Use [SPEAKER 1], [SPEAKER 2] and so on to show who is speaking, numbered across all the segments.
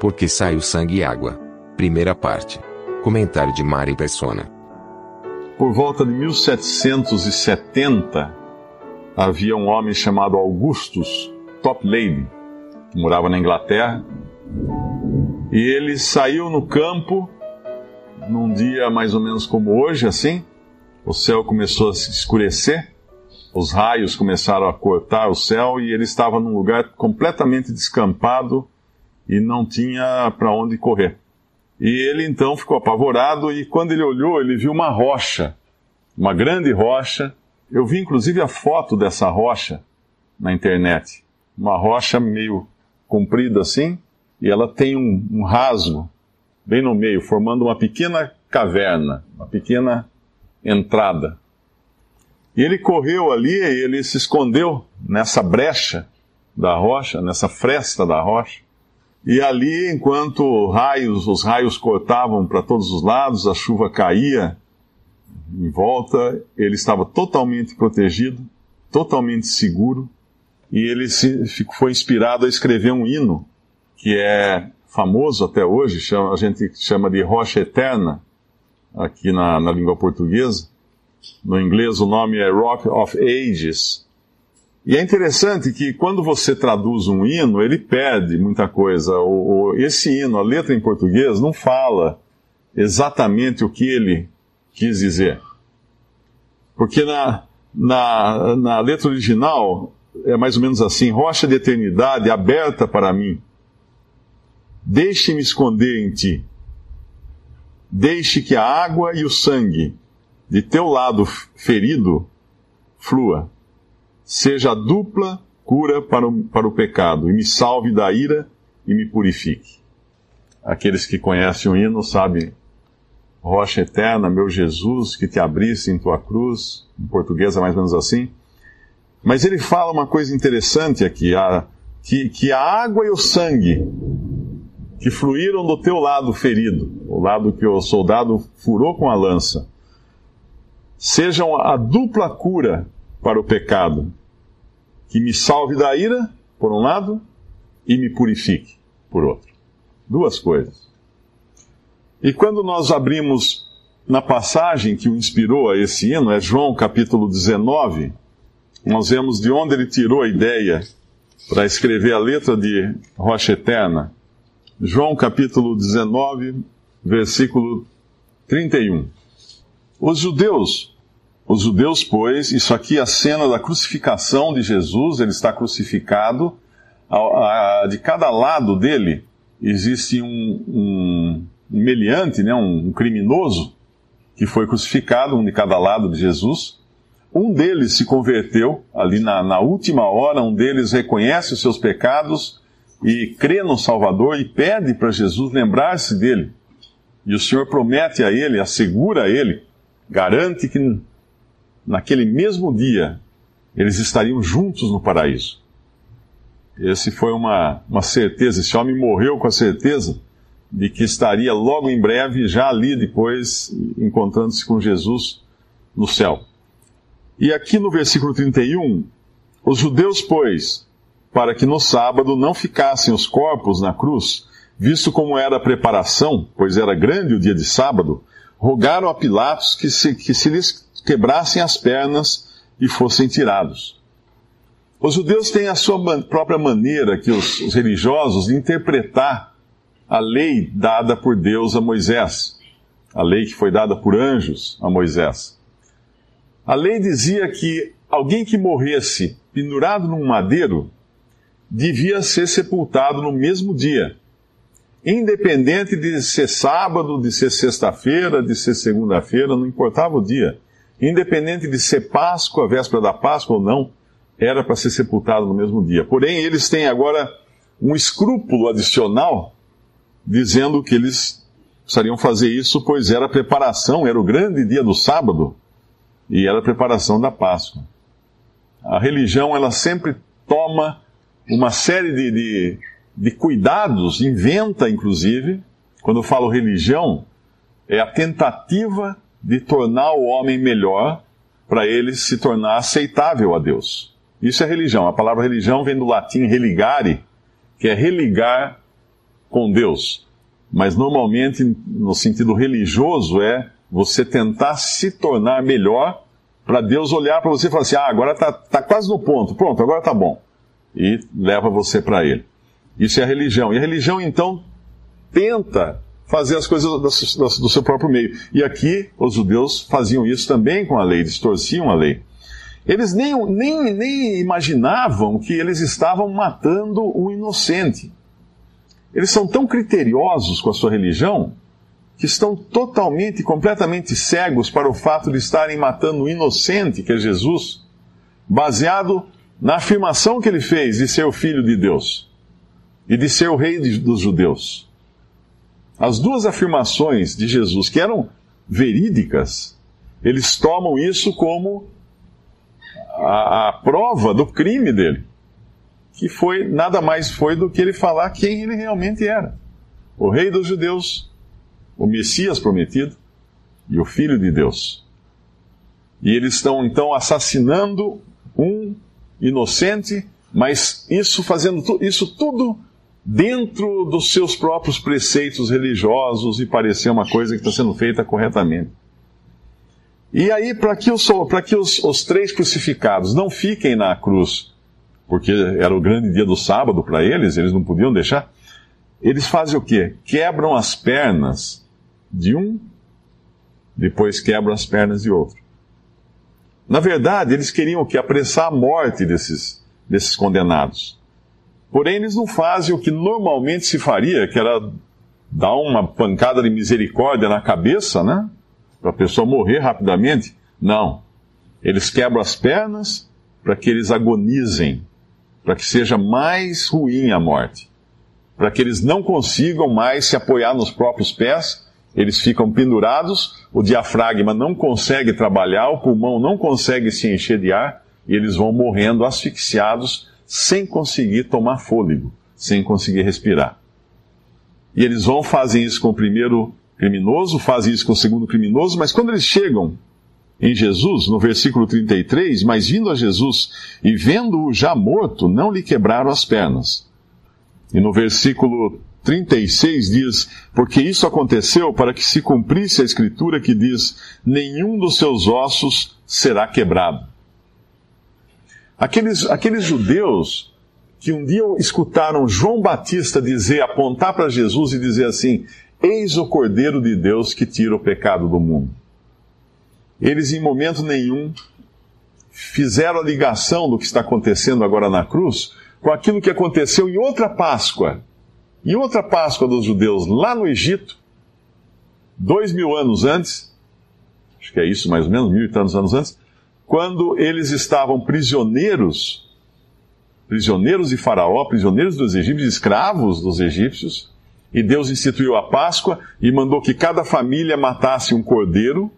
[SPEAKER 1] Porque sai o sangue e água. Primeira parte. Comentário de Mari Persona.
[SPEAKER 2] Por volta de 1770, havia um homem chamado Augustus Toplady, que morava na Inglaterra, e ele saiu no campo num dia mais ou menos como hoje, assim. O céu começou a se escurecer, os raios começaram a cortar o céu e ele estava num lugar completamente descampado e não tinha para onde correr. E ele então ficou apavorado e quando ele olhou, ele viu uma rocha, uma grande rocha. Eu vi inclusive a foto dessa rocha na internet. Uma rocha meio comprida assim, e ela tem um, um rasgo bem no meio, formando uma pequena caverna, uma pequena entrada. E ele correu ali, e ele se escondeu nessa brecha da rocha, nessa fresta da rocha. E ali, enquanto raios, os raios cortavam para todos os lados, a chuva caía em volta, ele estava totalmente protegido, totalmente seguro, e ele se, foi inspirado a escrever um hino que é famoso até hoje, chama, a gente chama de Rocha Eterna, aqui na, na língua portuguesa. No inglês o nome é Rock of Ages. E é interessante que quando você traduz um hino, ele perde muita coisa. O, o, esse hino, a letra em português, não fala exatamente o que ele quis dizer. Porque na, na, na letra original é mais ou menos assim: rocha de eternidade aberta para mim. Deixe-me esconder em ti. Deixe que a água e o sangue de teu lado ferido flua. Seja a dupla cura para o, para o pecado e me salve da ira e me purifique. Aqueles que conhecem o hino sabem rocha eterna, meu Jesus, que te abrisse em tua cruz, em português é mais ou menos assim. Mas ele fala uma coisa interessante aqui, a, que, que a água e o sangue que fluíram do teu lado ferido, o lado que o soldado furou com a lança, sejam a dupla cura para o pecado, que me salve da ira, por um lado, e me purifique, por outro. Duas coisas. E quando nós abrimos na passagem que o inspirou a esse hino, é João capítulo 19, nós vemos de onde ele tirou a ideia para escrever a letra de Rocha Eterna. João capítulo 19, versículo 31. Os judeus, os judeus, pois, isso aqui é a cena da crucificação de Jesus, ele está crucificado, de cada lado dele existe um, um meliante, né, um criminoso, que foi crucificado, um de cada lado de Jesus. Um deles se converteu ali na, na última hora, um deles reconhece os seus pecados e crê no Salvador e pede para Jesus lembrar-se dele. E o Senhor promete a ele, assegura a ele, garante que naquele mesmo dia eles estariam juntos no paraíso. Esse foi uma, uma certeza, esse homem morreu com a certeza de que estaria logo em breve, já ali depois, encontrando-se com Jesus no céu. E aqui no versículo 31, os judeus, pois, para que no sábado não ficassem os corpos na cruz, visto como era a preparação, pois era grande o dia de sábado, rogaram a Pilatos que se, que se lhes quebrassem as pernas e fossem tirados. Os judeus têm a sua própria maneira, que os, os religiosos, de interpretar a lei dada por Deus a Moisés, a lei que foi dada por anjos a Moisés. A lei dizia que alguém que morresse pendurado num madeiro devia ser sepultado no mesmo dia, independente de ser sábado, de ser sexta-feira, de ser segunda-feira, não importava o dia. Independente de ser Páscoa, véspera da Páscoa ou não, era para ser sepultado no mesmo dia. Porém, eles têm agora um escrúpulo adicional, dizendo que eles precisariam fazer isso, pois era a preparação, era o grande dia do sábado, e era a preparação da Páscoa. A religião, ela sempre toma uma série de, de, de cuidados, inventa inclusive, quando eu falo religião, é a tentativa de tornar o homem melhor para ele se tornar aceitável a Deus. Isso é religião. A palavra religião vem do latim religare, que é religar com Deus. Mas normalmente, no sentido religioso, é você tentar se tornar melhor para Deus olhar para você e falar assim: ah, agora está tá quase no ponto, pronto, agora está bom. E leva você para Ele. Isso é a religião. E a religião, então, tenta fazer as coisas do, seu próprio meio. E aqui, os judeus faziam isso também com a lei, distorciam a lei. Eles nem, nem, nem imaginavam que eles estavam matando um inocente. Eles são tão criteriosos com a sua religião que estão totalmente, completamente cegos para o fato de estarem matando um inocente, que é Jesus, baseado na afirmação que ele fez de ser o filho de Deus e de ser o rei dos judeus. As duas afirmações de Jesus, que eram verídicas, eles tomam isso como a, a prova do crime dele, que foi nada mais foi do que ele falar quem ele realmente era: o rei dos judeus, o Messias prometido e o Filho de Deus. E eles estão então assassinando um inocente, mas isso fazendo isso tudo dentro dos seus próprios preceitos religiosos e parecer uma coisa que está sendo feita corretamente. E aí, para que, os, que os, os três crucificados não fiquem na cruz, porque era o grande dia do sábado para eles, eles não podiam deixar, eles fazem o quê? Quebram as pernas de um, depois quebram as pernas de outro. Na verdade, eles queriam o quê? Apressar a morte desses, desses condenados. Porém, eles não fazem o que normalmente se faria, que era dar uma pancada de misericórdia na cabeça, né? para a pessoa morrer rapidamente. Não. Eles quebram as pernas para que eles agonizem, para que seja mais ruim a morte, para que eles não consigam mais se apoiar nos próprios pés, eles ficam pendurados, o diafragma não consegue trabalhar, o pulmão não consegue se encher de ar e eles vão morrendo asfixiados sem conseguir tomar fôlego, sem conseguir respirar. E eles vão fazem isso com o primeiro criminoso, fazem isso com o segundo criminoso, mas quando eles chegam em Jesus, no versículo 33, mas vindo a Jesus e vendo-o já morto, não lhe quebraram as pernas. E no versículo 36 diz: Porque isso aconteceu para que se cumprisse a escritura que diz: Nenhum dos seus ossos será quebrado. Aqueles, aqueles judeus que um dia escutaram João Batista dizer, apontar para Jesus e dizer assim: Eis o Cordeiro de Deus que tira o pecado do mundo. Eles, em momento nenhum, fizeram a ligação do que está acontecendo agora na cruz com aquilo que aconteceu em outra Páscoa. Em outra Páscoa dos judeus, lá no Egito, dois mil anos antes, acho que é isso mais ou menos, mil e tantos anos antes, quando eles estavam prisioneiros, prisioneiros de Faraó, prisioneiros dos egípcios, escravos dos egípcios, e Deus instituiu a Páscoa e mandou que cada família matasse um cordeiro,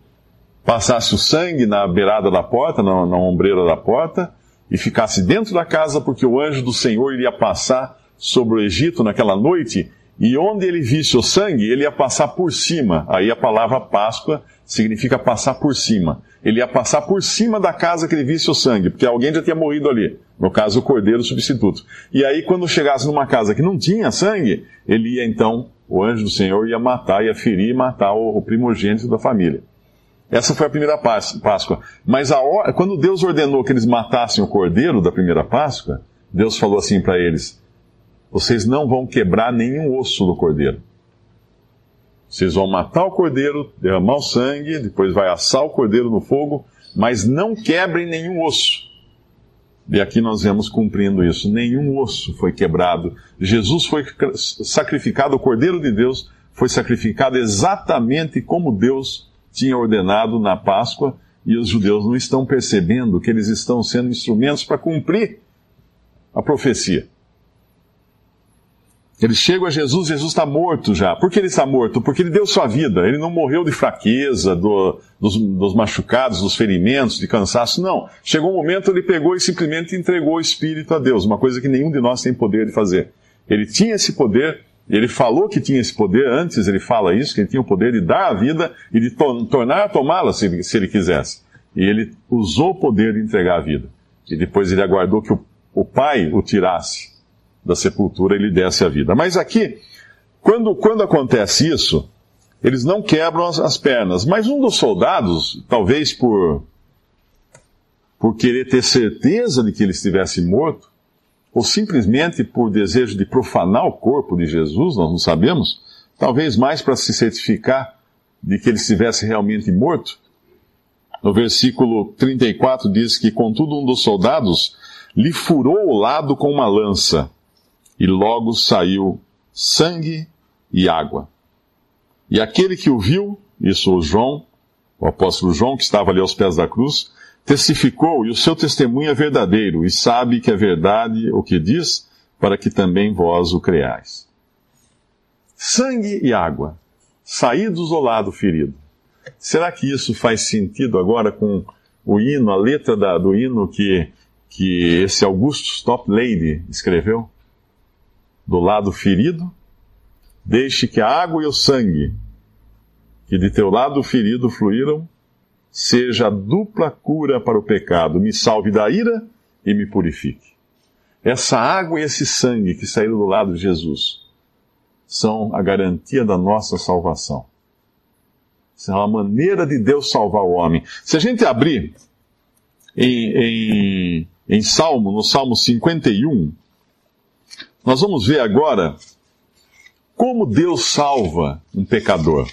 [SPEAKER 2] passasse o sangue na beirada da porta, na, na ombreira da porta, e ficasse dentro da casa, porque o anjo do Senhor iria passar sobre o Egito naquela noite, e onde ele visse o sangue, ele ia passar por cima. Aí a palavra Páscoa significa passar por cima. Ele ia passar por cima da casa que ele visse o sangue, porque alguém já tinha morrido ali. No caso, o cordeiro substituto. E aí, quando chegasse numa casa que não tinha sangue, ele ia então, o anjo do Senhor ia matar, ia ferir e matar o, primogênito da família. Essa foi a primeira Páscoa. Mas a quando Deus ordenou que eles matassem o cordeiro da primeira Páscoa, Deus falou assim para eles: Vocês não vão quebrar nenhum osso do cordeiro. Vocês vão matar o cordeiro, derramar o sangue, depois vai assar o cordeiro no fogo, mas não quebrem nenhum osso. E aqui nós vemos cumprindo isso. Nenhum osso foi quebrado. Jesus foi sacrificado, o Cordeiro de Deus foi sacrificado exatamente como Deus tinha ordenado na Páscoa, E os judeus não estão percebendo que eles estão sendo instrumentos para cumprir a profecia. Eles chegam a Jesus, Jesus está morto já. Por que ele está morto? Porque ele deu sua vida. Ele não morreu de fraqueza, do, dos, dos, machucados, dos ferimentos, de cansaço. Não. Chegou um momento, ele pegou e simplesmente entregou o Espírito a Deus. Uma coisa que nenhum de nós tem poder de fazer. Ele tinha esse poder, ele falou que tinha esse poder, antes ele fala isso, que ele tinha o poder de dar a vida e de to tornar a tomá-la se, se, ele quisesse. E ele usou o poder de entregar a vida. E depois ele aguardou que o, o Pai o tirasse da sepultura e lhe desse a vida. Mas aqui, quando, quando acontece isso, eles não quebram as, as pernas. Mas um dos soldados, talvez por, por querer ter certeza de que ele estivesse morto, ou simplesmente por desejo de profanar o corpo de Jesus, nós não sabemos, talvez mais para se certificar de que ele estivesse realmente morto. No versículo 34 diz que, contudo, um dos soldados lhe furou o lado com uma lança e logo saiu sangue e água. E aquele que o viu, isso o João, o apóstolo João, que estava ali aos pés da cruz, testificou, e o seu testemunho é verdadeiro, e sabe que é verdade o que diz, para que também vós o creais. Sangue e água, saídos ao lado ferido. Será que isso faz sentido agora com o hino, a letra da, do hino que, que esse Augusto Toplady escreveu? Do lado ferido, deixe que a água e o sangue que de teu lado ferido fluíram, seja a dupla cura para o pecado, me salve da ira e me purifique. Essa água e esse sangue que saíram do lado de Jesus são a garantia da nossa salvação. São a maneira de Deus salvar o homem. Se a gente abrir em, em, em Salmo, no Salmo 51, nós vamos ver agora como Deus salva um pecador.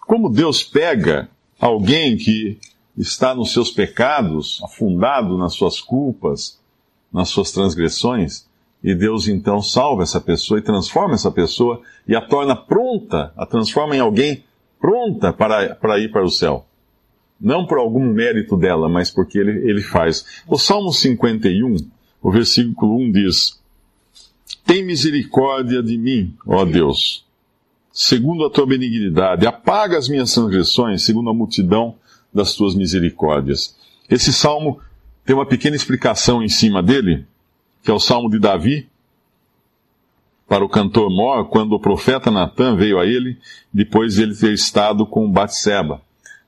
[SPEAKER 2] Como Deus pega alguém que está nos seus pecados, afundado nas suas culpas, nas suas transgressões, e Deus então salva essa pessoa e transforma essa pessoa e a torna pronta, a transforma em alguém pronta para, para ir para o céu. Não por algum mérito dela, mas porque ele, ele faz. O Salmo 51, o versículo 1 diz: tem misericórdia de mim, ó Deus, segundo a tua benignidade. Apaga as minhas transgressões, segundo a multidão das tuas misericórdias. Esse salmo tem uma pequena explicação em cima dele, que é o salmo de Davi, para o cantor Mor, quando o profeta Natan veio a ele, depois de ele ter estado com Batseba.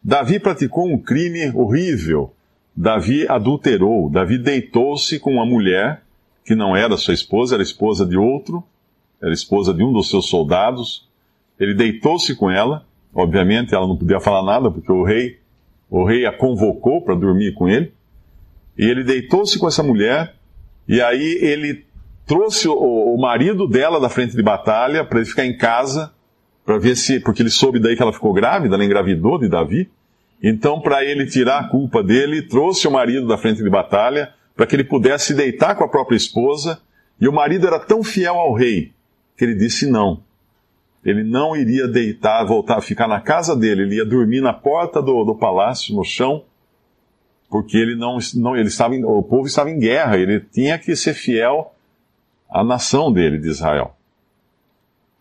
[SPEAKER 2] Davi praticou um crime horrível. Davi adulterou. Davi deitou-se com uma mulher que não era sua esposa, era esposa de outro, era esposa de um dos seus soldados. Ele deitou-se com ela, obviamente ela não podia falar nada, porque o rei, o rei a convocou para dormir com ele. E ele deitou-se com essa mulher, e aí ele trouxe o, o marido dela da frente de batalha para ele ficar em casa, para ver se, porque ele soube daí que ela ficou grávida, ela engravidou de Davi. Então, para ele tirar a culpa dele, trouxe o marido da frente de batalha, para que ele pudesse deitar com a própria esposa, e o marido era tão fiel ao rei que ele disse não. Ele não iria deitar, voltar, ficar na casa dele, ele ia dormir na porta do, do palácio, no chão, porque ele não, não ele estava, o povo estava em guerra, ele tinha que ser fiel à nação dele, de Israel.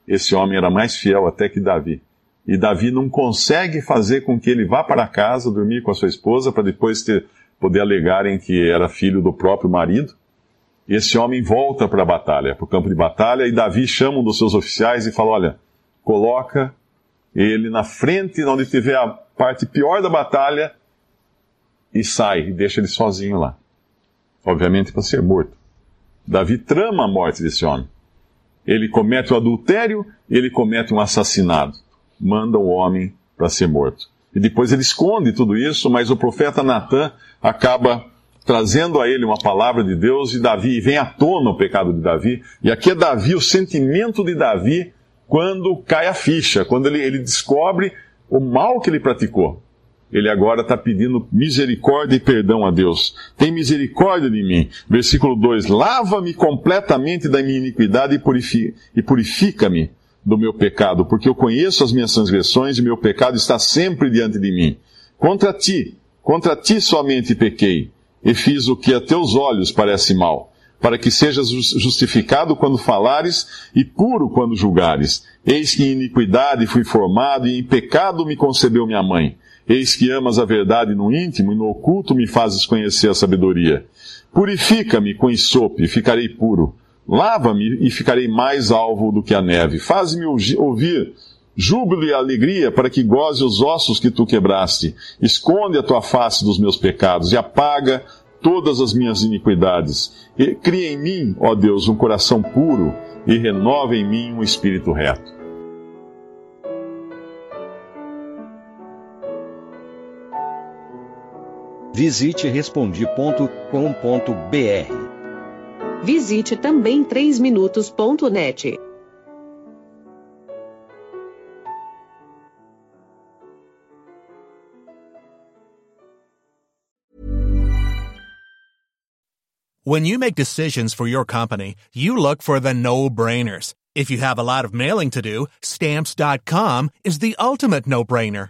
[SPEAKER 2] Esse homem era mais fiel até que Davi. E Davi não consegue fazer com que ele vá para casa dormir com a sua esposa para depois ter poder alegarem que era filho do próprio marido. Esse homem volta para a batalha, para o campo de batalha, e Davi chama um dos seus oficiais e fala: Olha, coloca ele na frente, onde tiver a parte pior da batalha, e sai, e deixa ele sozinho lá. Obviamente para ser morto. Davi trama a morte desse homem. Ele comete o adultério, ele comete um assassinato. Manda o homem para ser morto. E depois ele esconde tudo isso, mas o profeta Natan acaba trazendo a ele uma palavra de Deus e Davi e vem à tona o pecado de Davi. E aqui é Davi, o sentimento de Davi quando cai a ficha, quando ele, ele descobre o mal que ele praticou. Ele agora está pedindo misericórdia e perdão a Deus. Tem misericórdia de mim. Versículo 2: Lava-me completamente da minha iniquidade e purifica-me do meu pecado, porque eu conheço as minhas transgressões e meu pecado está sempre diante de mim. Contra ti, contra ti somente pequei, e fiz o que a teus olhos parece mal, para que sejas justificado quando falares e puro quando julgares. Eis que em iniquidade fui formado e em pecado me concebeu minha mãe. Eis que amas a verdade no íntimo e no oculto me fazes conhecer a sabedoria. Purifica-me com ensope e ficarei puro. Lava-me e ficarei mais alvo do que a neve. Faz-me ouvir júbilo e alegria para que goze os ossos que tu quebraste. Esconde a tua face dos meus pecados e apaga todas as minhas iniquidades. E cria em mim, ó Deus, um coração puro e renova em mim um espírito reto.
[SPEAKER 3] Visite respondi.com.br.
[SPEAKER 4] Visite também 3minutos.net.
[SPEAKER 5] When you make decisions for your company, you look for the no-brainers. If you have a lot of mailing to do, stamps.com is the ultimate no-brainer.